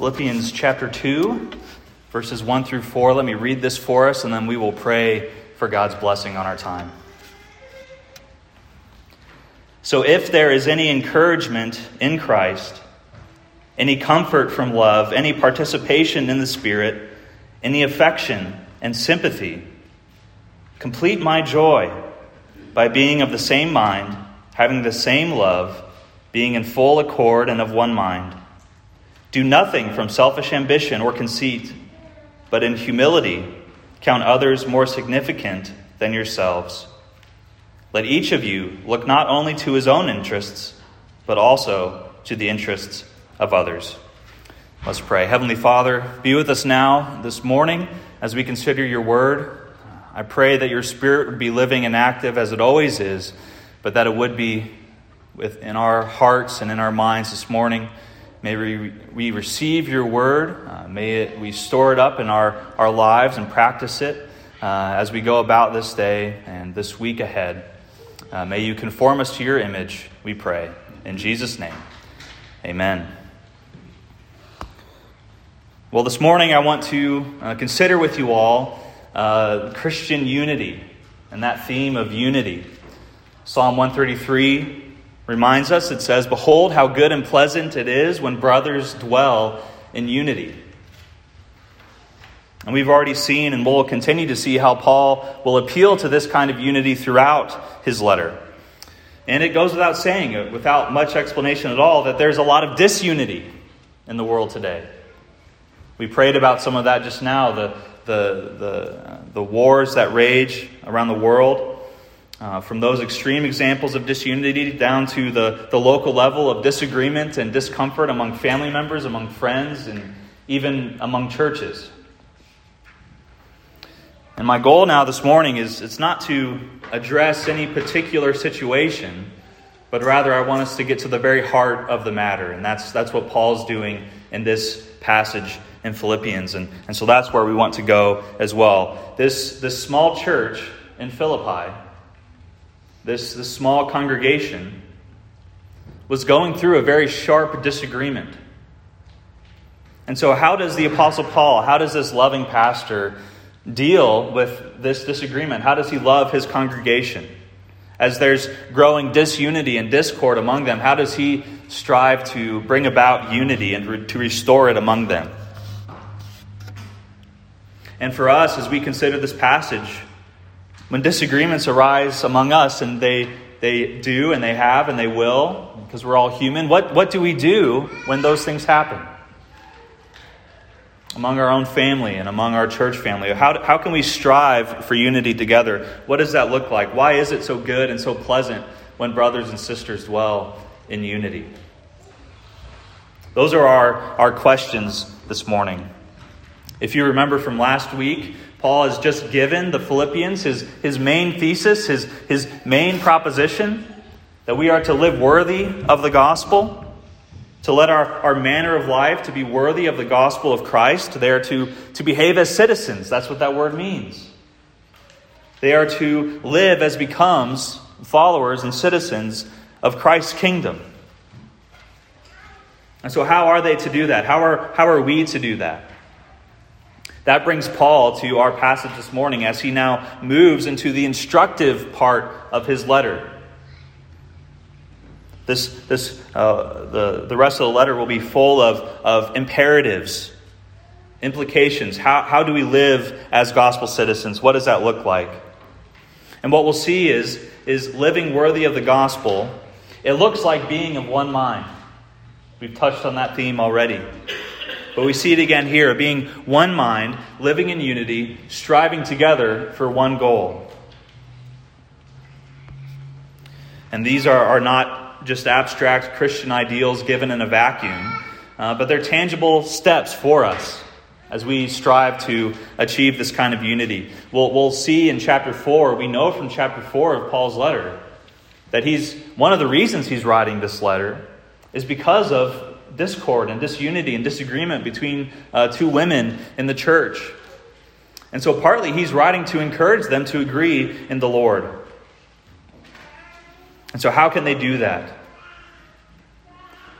Philippians chapter 2, verses 1 through 4. Let me read this for us, and then we will pray for God's blessing on our time. So, if there is any encouragement in Christ, any comfort from love, any participation in the Spirit, any affection and sympathy, complete my joy by being of the same mind, having the same love, being in full accord and of one mind. Do nothing from selfish ambition or conceit, but in humility count others more significant than yourselves. Let each of you look not only to his own interests, but also to the interests of others. Let's pray. Heavenly Father, be with us now this morning as we consider your word. I pray that your spirit would be living and active as it always is, but that it would be within our hearts and in our minds this morning. May we, receive your word. Uh, may it, we store it up in our, our lives and practice it uh, as we go about this day and this week ahead. Uh, may you conform us to your image, we pray. In Jesus' name, amen. Well, this morning I want to uh, consider with you all uh, Christian unity and that theme of unity. Psalm 133 reminds us it says, Behold, how good and pleasant it is when brothers dwell in unity. And we've already seen and we'll continue to see how Paul will appeal to this kind of unity throughout his letter. And it goes without saying, without much explanation at all, that there's a lot of disunity in the world today. We prayed about some of that just now the, the, the, uh, the wars that rage around the world. Uh, from those extreme examples of disunity down to the, the local level of disagreement and discomfort among family members, among friends, and even among churches. And my goal now this morning is it's not to address any particular situation, but rather I want us to get to the very heart of the matter. And that's, that's what Paul's doing in this passage in Philippians. And, and so that's where we want to go as well. This, this small church in Philippi this, this small congregation, was going through a very sharp disagreement. And so, how does the Apostle Paul, how does this loving pastor deal with this disagreement? How does he love his congregation? As there's growing disunity and discord among them, how does he strive to bring about unity and re- to restore it among them? And for us, as we consider this passage, when disagreements arise among us, and they, they do, and they have, and they will, because we're all human, what, what do we do when those things happen? Among our own family and among our church family? How, how can we strive for unity together? What does that look like? Why is it so good and so pleasant when brothers and sisters dwell in unity? Those are our, our questions this morning. If you remember from last week, Paul has just given the Philippians his, his main thesis, his, his main proposition that we are to live worthy of the gospel, to let our, our manner of life to be worthy of the gospel of Christ. They are to, to behave as citizens. That's what that word means. They are to live as becomes followers and citizens of Christ's kingdom. And so, how are they to do that? How are, how are we to do that? That brings Paul to our passage this morning as he now moves into the instructive part of his letter. This, this, uh, the, the rest of the letter will be full of, of imperatives, implications. How, how do we live as gospel citizens? What does that look like? And what we'll see is, is living worthy of the gospel. It looks like being of one mind. We've touched on that theme already. But we see it again here being one mind, living in unity, striving together for one goal. And these are, are not just abstract Christian ideals given in a vacuum, uh, but they're tangible steps for us as we strive to achieve this kind of unity. We'll, we'll see in chapter 4, we know from chapter 4 of Paul's letter that he's one of the reasons he's writing this letter is because of discord and disunity and disagreement between uh, two women in the church. And so, partly, he's writing to encourage them to agree in the Lord. And so, how can they do that?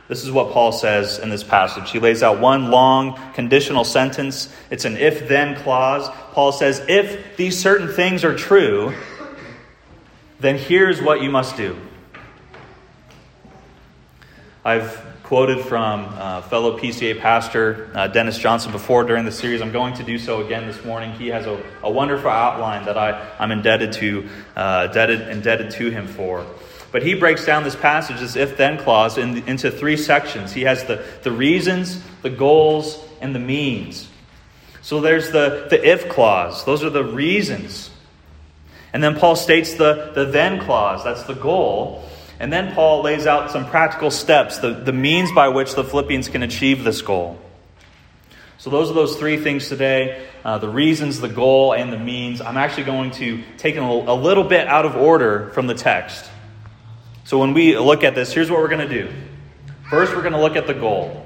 This is what Paul says in this passage. He lays out one long conditional sentence. It's an if then clause. Paul says, If these certain things are true, then here's what you must do. I've quoted from uh, fellow PCA pastor uh, Dennis Johnson before during the series. I'm going to do so again this morning. He has a, a wonderful outline that I, I'm indebted to, uh, indebted, indebted to him for. But he breaks down this passage, this if then clause, in, into three sections. He has the, the reasons, the goals, and the means. So there's the, the if clause, those are the reasons. And then Paul states the, the then clause, that's the goal. And then Paul lays out some practical steps, the, the means by which the Philippians can achieve this goal. So, those are those three things today uh, the reasons, the goal, and the means. I'm actually going to take a little, a little bit out of order from the text. So, when we look at this, here's what we're going to do. First, we're going to look at the goal.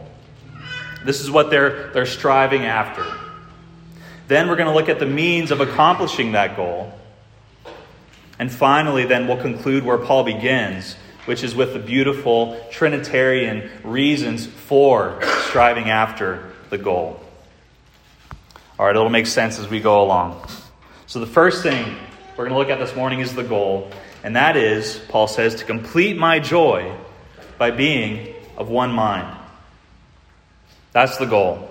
This is what they're, they're striving after. Then, we're going to look at the means of accomplishing that goal. And finally, then, we'll conclude where Paul begins which is with the beautiful Trinitarian reasons for striving after the goal. All right, it'll make sense as we go along. So, the first thing we're going to look at this morning is the goal, and that is, Paul says, to complete my joy by being of one mind. That's the goal.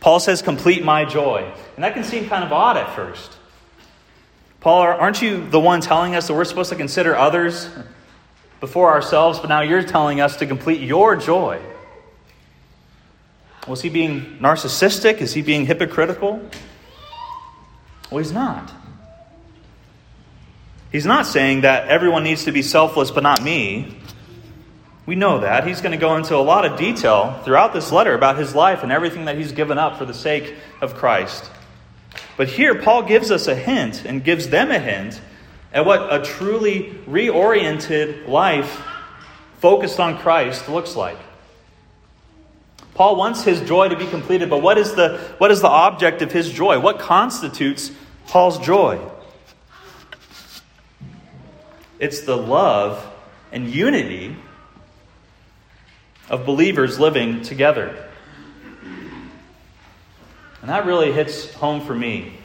Paul says, complete my joy. And that can seem kind of odd at first. Paul, aren't you the one telling us that we're supposed to consider others before ourselves, but now you're telling us to complete your joy. Was he being narcissistic? Is he being hypocritical? Well, he's not. He's not saying that everyone needs to be selfless, but not me. We know that. He's going to go into a lot of detail throughout this letter about his life and everything that he's given up for the sake of Christ. But here, Paul gives us a hint and gives them a hint at what a truly reoriented life focused on Christ looks like. Paul wants his joy to be completed, but what is the, what is the object of his joy? What constitutes Paul's joy? It's the love and unity of believers living together. And that really hits home for me.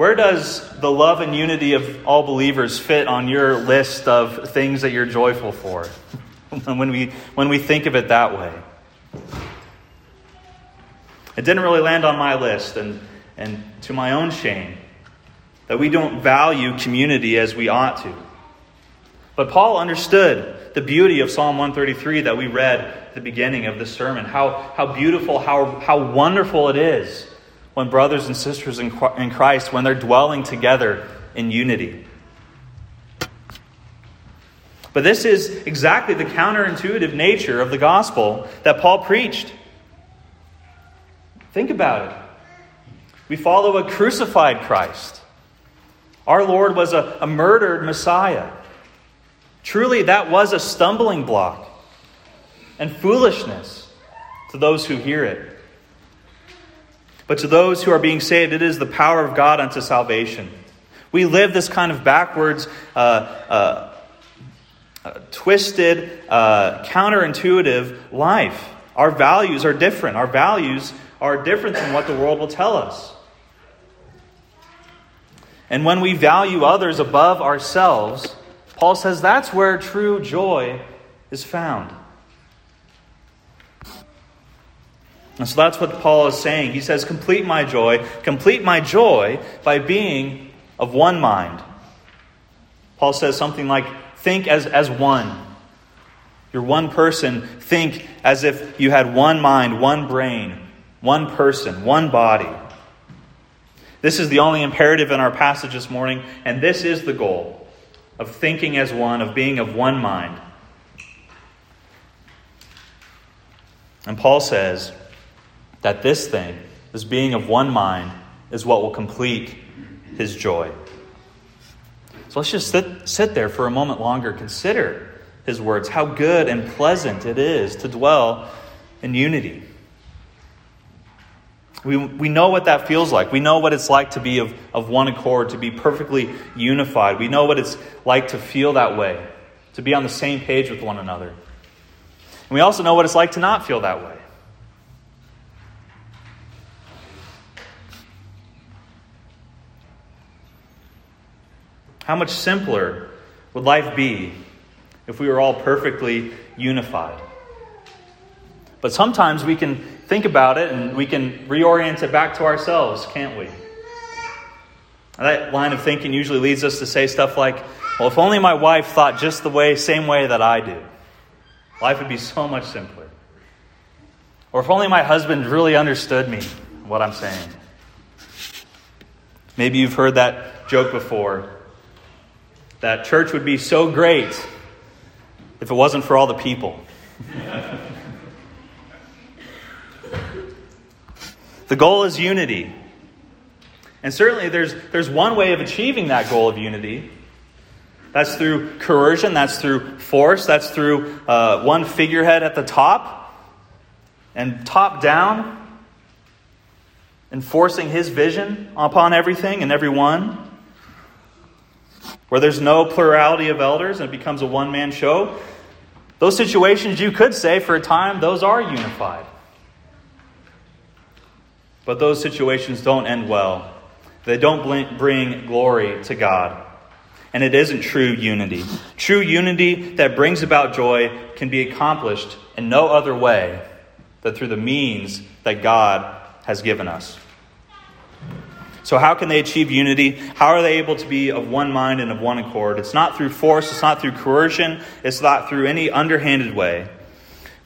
Where does the love and unity of all believers fit on your list of things that you're joyful for? when, we, when we think of it that way. It didn't really land on my list, and, and to my own shame, that we don't value community as we ought to. But Paul understood the beauty of Psalm 133 that we read at the beginning of the sermon. How, how beautiful, how, how wonderful it is when brothers and sisters in Christ, when they're dwelling together in unity. But this is exactly the counterintuitive nature of the gospel that Paul preached. Think about it. We follow a crucified Christ. Our Lord was a, a murdered Messiah. Truly, that was a stumbling block and foolishness to those who hear it. But to those who are being saved, it is the power of God unto salvation. We live this kind of backwards, uh, uh, uh, twisted, uh, counterintuitive life. Our values are different. Our values are different than what the world will tell us. And when we value others above ourselves, Paul says that's where true joy is found. And so that's what Paul is saying. He says, Complete my joy, complete my joy by being of one mind. Paul says something like, Think as, as one. You're one person. Think as if you had one mind, one brain, one person, one body. This is the only imperative in our passage this morning, and this is the goal of thinking as one, of being of one mind. And Paul says, that this thing, this being of one mind, is what will complete his joy. So let's just sit, sit there for a moment longer. Consider his words, how good and pleasant it is to dwell in unity. We, we know what that feels like. We know what it's like to be of, of one accord, to be perfectly unified. We know what it's like to feel that way, to be on the same page with one another. And we also know what it's like to not feel that way. How much simpler would life be if we were all perfectly unified? But sometimes we can think about it and we can reorient it back to ourselves, can't we? That line of thinking usually leads us to say stuff like, well, if only my wife thought just the way, same way that I do, life would be so much simpler. Or if only my husband really understood me, what I'm saying. Maybe you've heard that joke before that church would be so great if it wasn't for all the people. the goal is unity. And certainly there's, there's one way of achieving that goal of unity. That's through coercion, that's through force, that's through uh, one figurehead at the top and top down, enforcing his vision upon everything and everyone where there's no plurality of elders and it becomes a one man show, those situations you could say for a time, those are unified. But those situations don't end well. They don't bring glory to God. And it isn't true unity. True unity that brings about joy can be accomplished in no other way than through the means that God has given us. So, how can they achieve unity? How are they able to be of one mind and of one accord? It's not through force, it's not through coercion, it's not through any underhanded way.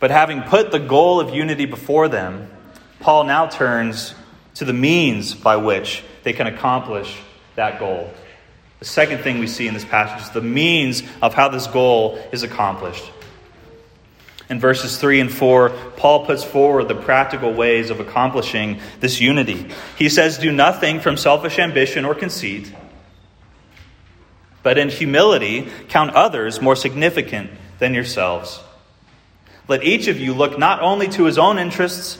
But having put the goal of unity before them, Paul now turns to the means by which they can accomplish that goal. The second thing we see in this passage is the means of how this goal is accomplished. In verses 3 and 4, Paul puts forward the practical ways of accomplishing this unity. He says, Do nothing from selfish ambition or conceit, but in humility count others more significant than yourselves. Let each of you look not only to his own interests,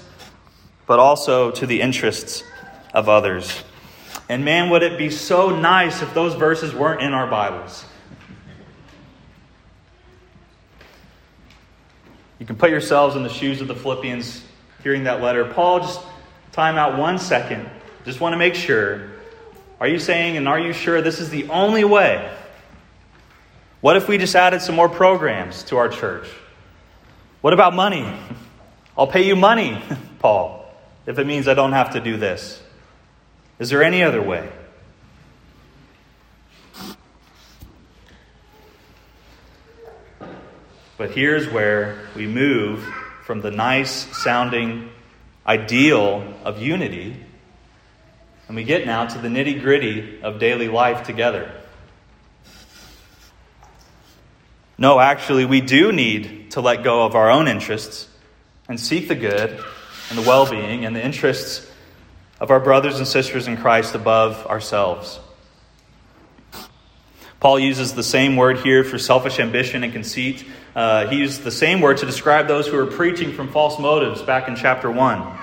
but also to the interests of others. And man, would it be so nice if those verses weren't in our Bibles. You can put yourselves in the shoes of the Philippians hearing that letter. Paul, just time out one second. Just want to make sure. Are you saying and are you sure this is the only way? What if we just added some more programs to our church? What about money? I'll pay you money, Paul, if it means I don't have to do this. Is there any other way? But here's where we move from the nice sounding ideal of unity, and we get now to the nitty gritty of daily life together. No, actually, we do need to let go of our own interests and seek the good and the well being and the interests of our brothers and sisters in Christ above ourselves. Paul uses the same word here for selfish ambition and conceit. Uh, he used the same word to describe those who are preaching from false motives back in chapter 1.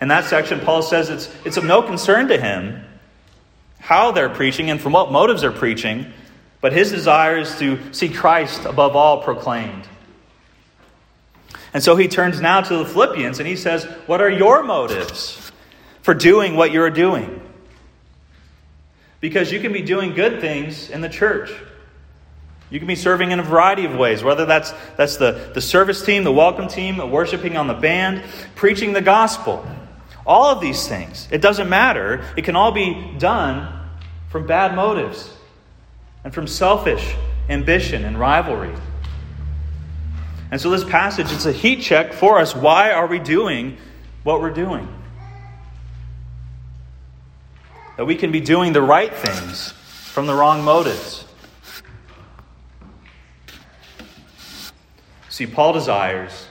In that section, Paul says it's, it's of no concern to him how they're preaching and from what motives they're preaching, but his desire is to see Christ above all proclaimed. And so he turns now to the Philippians and he says, What are your motives for doing what you're doing? Because you can be doing good things in the church. You can be serving in a variety of ways, whether that's, that's the, the service team, the welcome team, worshiping on the band, preaching the gospel. All of these things. It doesn't matter. It can all be done from bad motives and from selfish ambition and rivalry. And so this passage, it's a heat check for us. Why are we doing what we're doing? That we can be doing the right things from the wrong motives. See, Paul desires,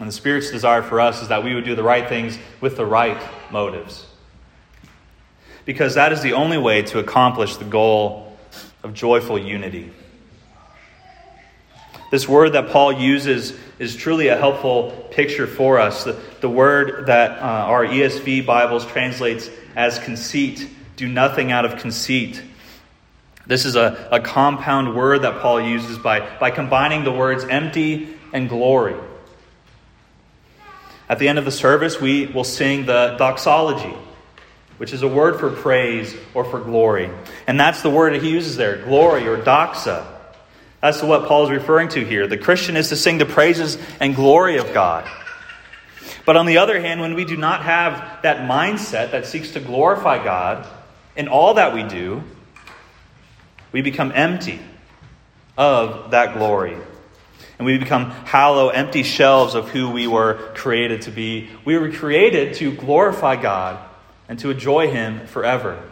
and the Spirit's desire for us is that we would do the right things with the right motives. Because that is the only way to accomplish the goal of joyful unity. This word that Paul uses is truly a helpful picture for us. The, the word that uh, our ESV Bibles translates as conceit. Do nothing out of conceit. This is a, a compound word that Paul uses by, by combining the words empty and glory. At the end of the service, we will sing the doxology, which is a word for praise or for glory. And that's the word that he uses there glory or doxa. That's what Paul is referring to here. The Christian is to sing the praises and glory of God. But on the other hand, when we do not have that mindset that seeks to glorify God in all that we do, we become empty of that glory. And we become hollow, empty shelves of who we were created to be. We were created to glorify God and to enjoy Him forever.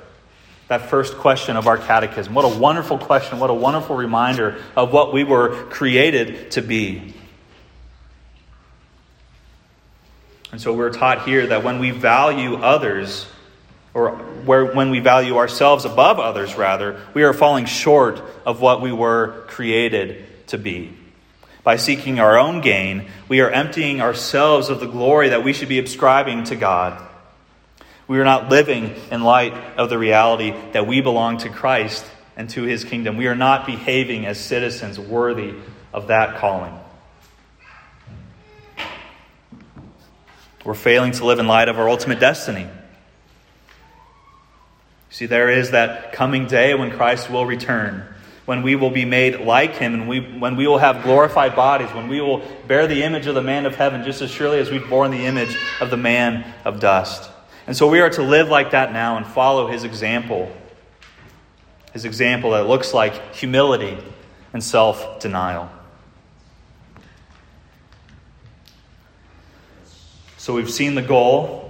That first question of our catechism. What a wonderful question. What a wonderful reminder of what we were created to be. And so we're taught here that when we value others, or where, when we value ourselves above others, rather, we are falling short of what we were created to be. By seeking our own gain, we are emptying ourselves of the glory that we should be ascribing to God. We are not living in light of the reality that we belong to Christ and to his kingdom. We are not behaving as citizens worthy of that calling. We're failing to live in light of our ultimate destiny. See, there is that coming day when Christ will return, when we will be made like him, and we, when we will have glorified bodies, when we will bear the image of the man of heaven just as surely as we've borne the image of the man of dust. And so we are to live like that now and follow his example. His example that looks like humility and self denial. So we've seen the goal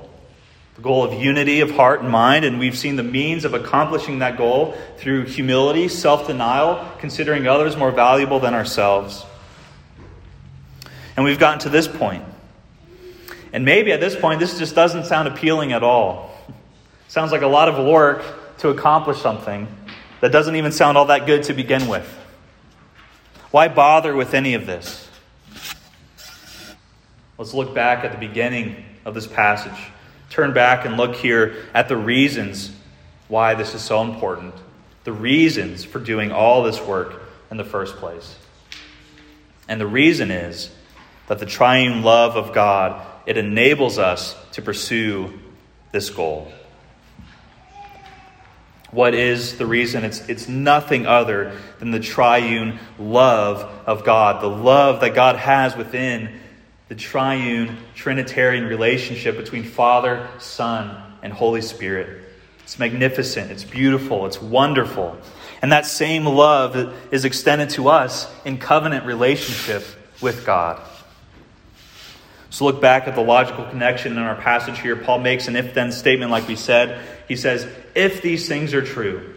the goal of unity of heart and mind, and we've seen the means of accomplishing that goal through humility, self denial, considering others more valuable than ourselves. And we've gotten to this point. And maybe at this point, this just doesn't sound appealing at all. sounds like a lot of work to accomplish something that doesn't even sound all that good to begin with. Why bother with any of this? Let's look back at the beginning of this passage turn back and look here at the reasons why this is so important, the reasons for doing all this work in the first place. And the reason is that the triune love of God, it enables us to pursue this goal. What is the reason? It's, it's nothing other than the triune love of God, the love that God has within the triune Trinitarian relationship between Father, Son, and Holy Spirit. It's magnificent, it's beautiful, it's wonderful. And that same love is extended to us in covenant relationship with God. So look back at the logical connection in our passage here. Paul makes an if then statement, like we said. He says, If these things are true,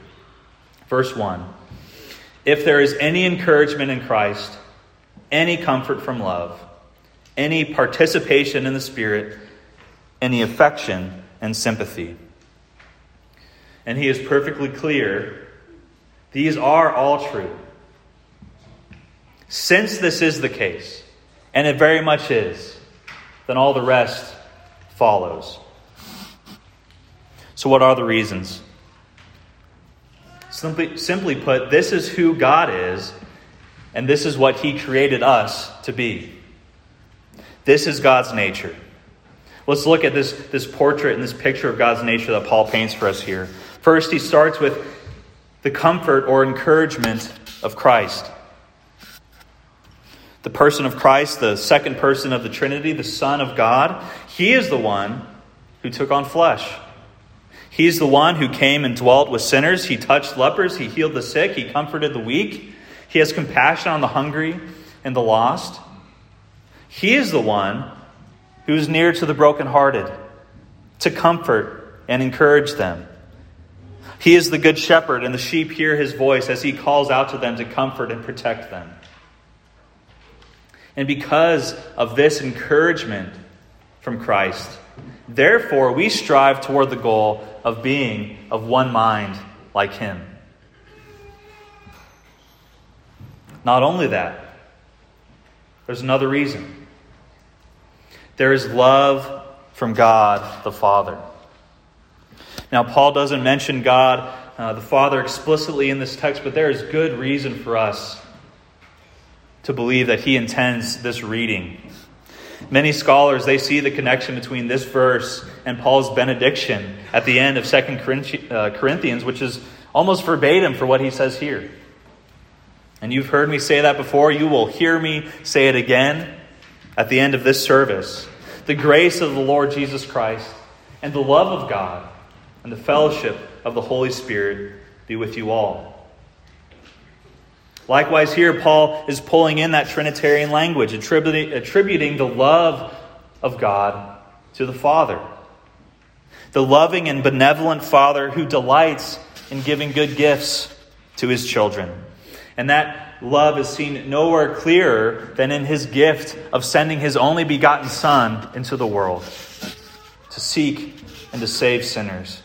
verse 1, if there is any encouragement in Christ, any comfort from love, any participation in the Spirit, any affection and sympathy. And he is perfectly clear these are all true. Since this is the case, and it very much is, then all the rest follows. So, what are the reasons? Simply, simply put, this is who God is, and this is what He created us to be. This is God's nature. Let's look at this, this portrait and this picture of God's nature that Paul paints for us here. First, he starts with the comfort or encouragement of Christ. The person of Christ, the second person of the Trinity, the Son of God, he is the one who took on flesh. He's the one who came and dwelt with sinners. He touched lepers. He healed the sick. He comforted the weak. He has compassion on the hungry and the lost. He is the one who is near to the brokenhearted to comfort and encourage them. He is the good shepherd, and the sheep hear his voice as he calls out to them to comfort and protect them. And because of this encouragement from Christ, therefore we strive toward the goal of being of one mind like him. Not only that, there's another reason. There is love from God the Father. Now, Paul doesn't mention God uh, the Father explicitly in this text, but there is good reason for us to believe that he intends this reading. Many scholars they see the connection between this verse and Paul's benediction at the end of 2 uh, Corinthians, which is almost verbatim for what he says here. And you've heard me say that before. You will hear me say it again at the end of this service. The grace of the Lord Jesus Christ and the love of God and the fellowship of the Holy Spirit be with you all. Likewise, here, Paul is pulling in that Trinitarian language, attributing, the love of God to the Father. The loving and benevolent Father who delights in giving good gifts to his children. And that love is seen nowhere clearer than in his gift of sending his only begotten Son into the world to seek and to save sinners.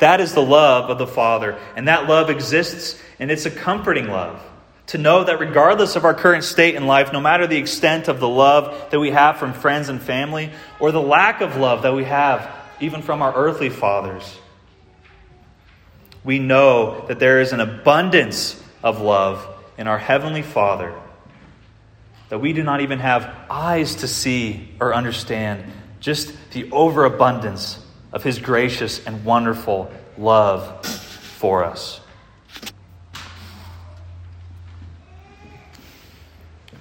That is the love of the Father, and that love exists, and it's a comforting love. To know that regardless of our current state in life, no matter the extent of the love that we have from friends and family, or the lack of love that we have even from our earthly fathers, we know that there is an abundance of love in our Heavenly Father that we do not even have eyes to see or understand, just the overabundance of His gracious and wonderful love for us.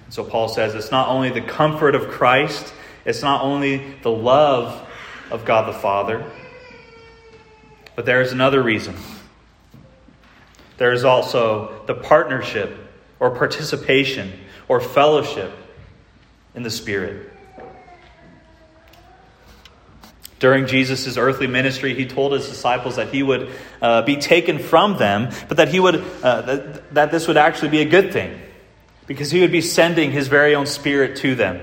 So Paul says it's not only the comfort of Christ, it's not only the love of God the Father, but there is another reason. There is also the partnership or participation or fellowship in the Spirit. During Jesus' earthly ministry, he told his disciples that he would uh, be taken from them, but that, he would, uh, that, that this would actually be a good thing because he would be sending his very own Spirit to them.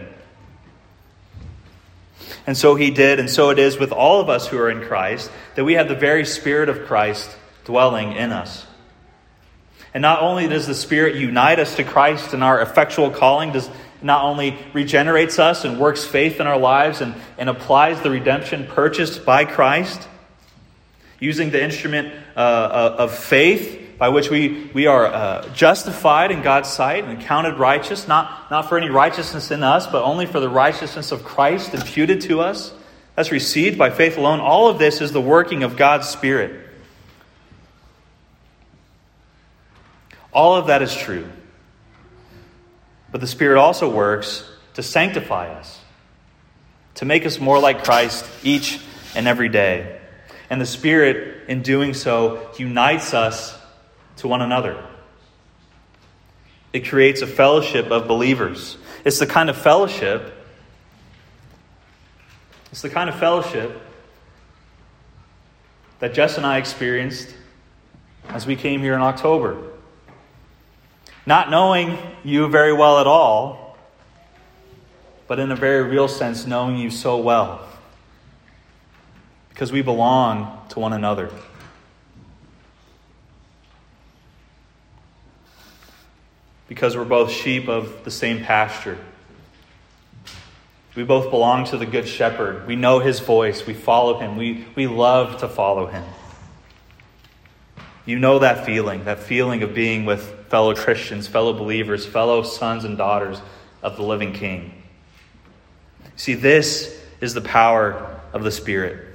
And so he did, and so it is with all of us who are in Christ, that we have the very Spirit of Christ dwelling in us. And not only does the Spirit unite us to Christ in our effectual calling, does not only regenerates us and works faith in our lives and, and applies the redemption purchased by Christ, using the instrument uh, uh, of faith by which we, we are uh, justified in God's sight and counted righteous, not, not for any righteousness in us, but only for the righteousness of Christ imputed to us. That's received by faith alone. All of this is the working of God's Spirit. All of that is true. But the Spirit also works to sanctify us, to make us more like Christ each and every day. And the Spirit, in doing so, unites us to one another. It creates a fellowship of believers. It's the kind of fellowship, it's the kind of fellowship that Jess and I experienced as we came here in October. Not knowing you very well at all, but in a very real sense, knowing you so well. Because we belong to one another. Because we're both sheep of the same pasture. We both belong to the Good Shepherd. We know his voice. We follow him. We, we love to follow him. You know that feeling, that feeling of being with fellow Christians, fellow believers, fellow sons and daughters of the living King. See, this is the power of the Spirit.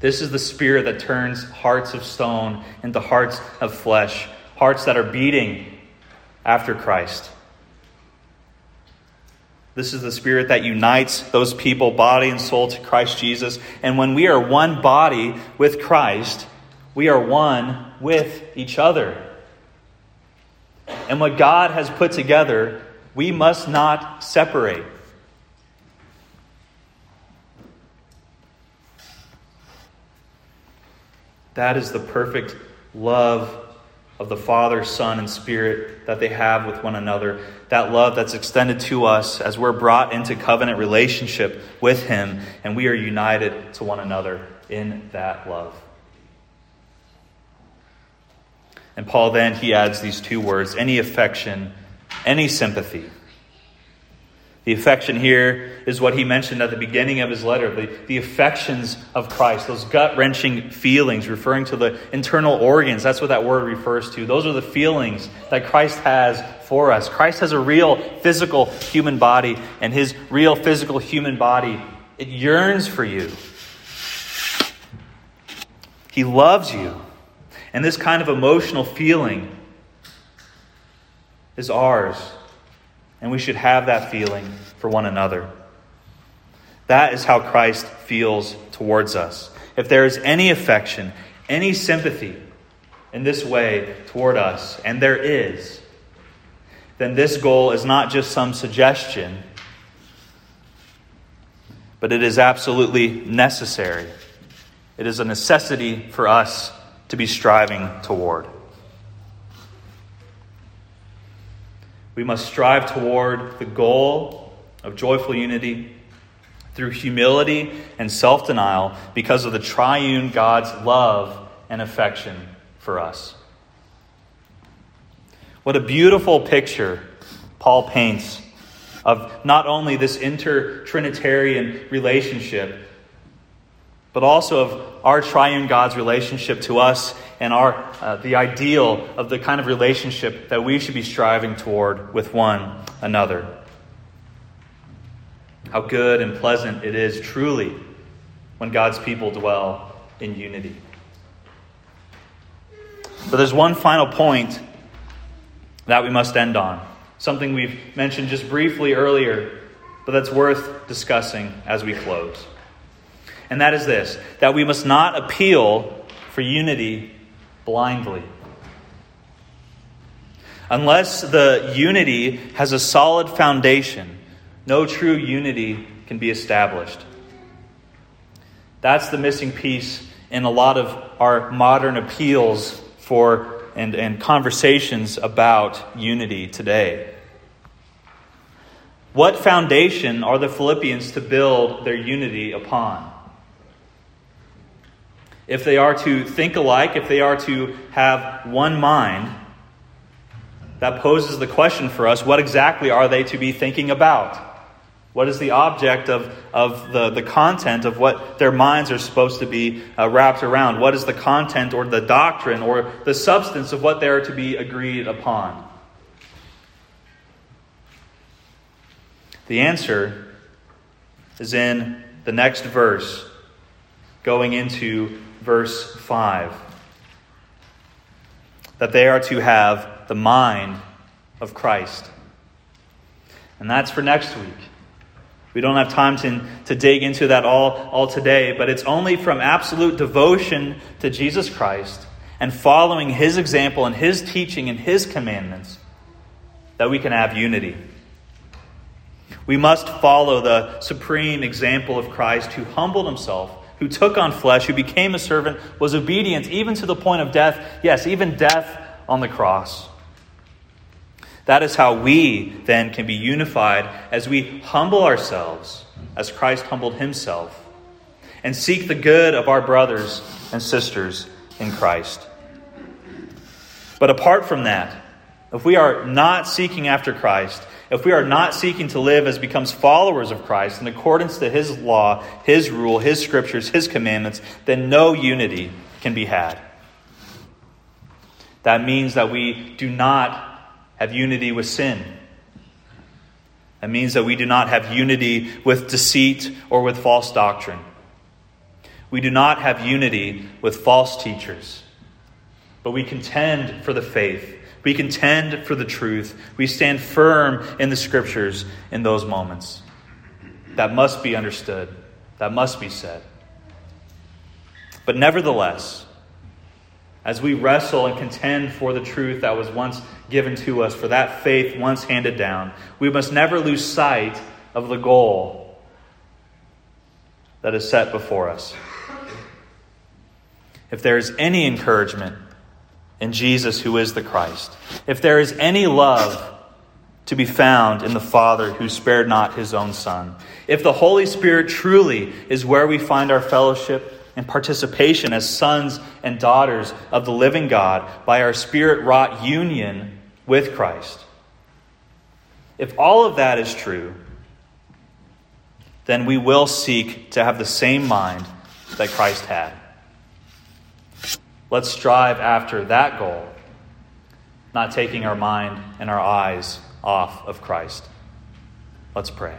This is the Spirit that turns hearts of stone into hearts of flesh, hearts that are beating after Christ. This is the Spirit that unites those people, body and soul, to Christ Jesus. And when we are one body with Christ, we are one with each other. And what God has put together, we must not separate. That is the perfect love of the Father, Son, and Spirit that they have with one another. That love that's extended to us as we're brought into covenant relationship with Him, and we are united to one another in that love. And Paul then he adds these two words any affection, any sympathy. The affection here is what he mentioned at the beginning of his letter the, the affections of Christ, those gut wrenching feelings, referring to the internal organs. That's what that word refers to. Those are the feelings that Christ has for us. Christ has a real physical human body, and his real physical human body, it yearns for you. He loves you. And this kind of emotional feeling is ours and we should have that feeling for one another. That is how Christ feels towards us. If there is any affection, any sympathy in this way toward us, and there is, then this goal is not just some suggestion, but it is absolutely necessary. It is a necessity for us to be striving toward. We must strive toward the goal of joyful unity through humility and self denial because of the triune God's love and affection for us. What a beautiful picture Paul paints of not only this inter Trinitarian relationship, but also of our triune God's relationship to us and our, uh, the ideal of the kind of relationship that we should be striving toward with one another. How good and pleasant it is truly when God's people dwell in unity. But there's one final point that we must end on. Something we've mentioned just briefly earlier, but that's worth discussing as we close and that is this that we must not appeal for unity blindly. Unless the unity has a solid foundation, no true unity can be established. That's the missing piece in a lot of our modern appeals for and, and conversations about unity today. What foundation are the Philippians to build their unity upon? If they are to think alike, if they are to have one mind, that poses the question for us what exactly are they to be thinking about? What is the object of, of the, the content of what their minds are supposed to be uh, wrapped around? What is the content or the doctrine or the substance of what they are to be agreed upon? The answer is in the next verse, going into verse 5 that they are to have the mind of Christ. And that's for next week. We don't have time to, to dig into that all, all today, but it's only from absolute devotion to Jesus Christ and following his example and his teaching and his commandments that we can have unity. We must follow the supreme example of Christ who humbled himself who took on flesh, who became a servant, was obedient even to the point of death. Yes, even death on the cross. That is how we then can be unified as we humble ourselves, as Christ humbled himself, and seek the good of our brothers and sisters in Christ. But apart from that, if we are not seeking after Christ, if we are not seeking to live as becomes followers of Christ in accordance to his law, his rule, his scriptures, his commandments, then no unity can be had. That means that we do not have unity with sin. That means that we do not have unity with deceit or with false doctrine. We do not have unity with false teachers. But we contend for the faith we contend for the truth. We stand firm in the scriptures in those moments. That must be understood. That must be said. But nevertheless, as we wrestle and contend for the truth that was once given to us, for that faith once handed down, we must never lose sight of the goal that is set before us. If there is any encouragement in Jesus, who is the Christ. If there is any love to be found in the Father who spared not his own Son, if the Holy Spirit truly is where we find our fellowship and participation as sons and daughters of the living God by our spirit wrought union with Christ, if all of that is true, then we will seek to have the same mind that Christ had. Let's strive after that goal, not taking our mind and our eyes off of Christ. Let's pray.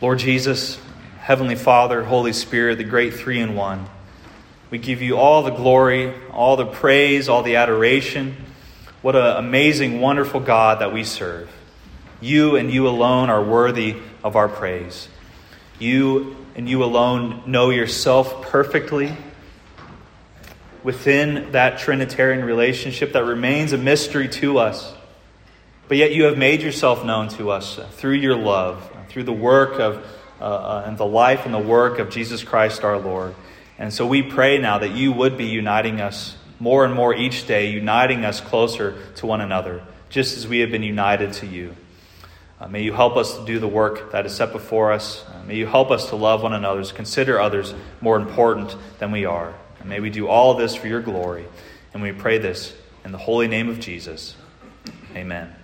Lord Jesus, Heavenly Father, Holy Spirit, the great three in one, we give you all the glory, all the praise, all the adoration. What an amazing, wonderful God that we serve. You and you alone are worthy of our praise. You and you alone know yourself perfectly within that Trinitarian relationship that remains a mystery to us. But yet you have made yourself known to us through your love, through the work of uh, uh, and the life and the work of Jesus Christ our Lord. And so we pray now that you would be uniting us more and more each day, uniting us closer to one another, just as we have been united to you. Uh, may you help us to do the work that is set before us. Uh, may you help us to love one another, to consider others more important than we are. And may we do all this for your glory. And we pray this in the holy name of Jesus. Amen.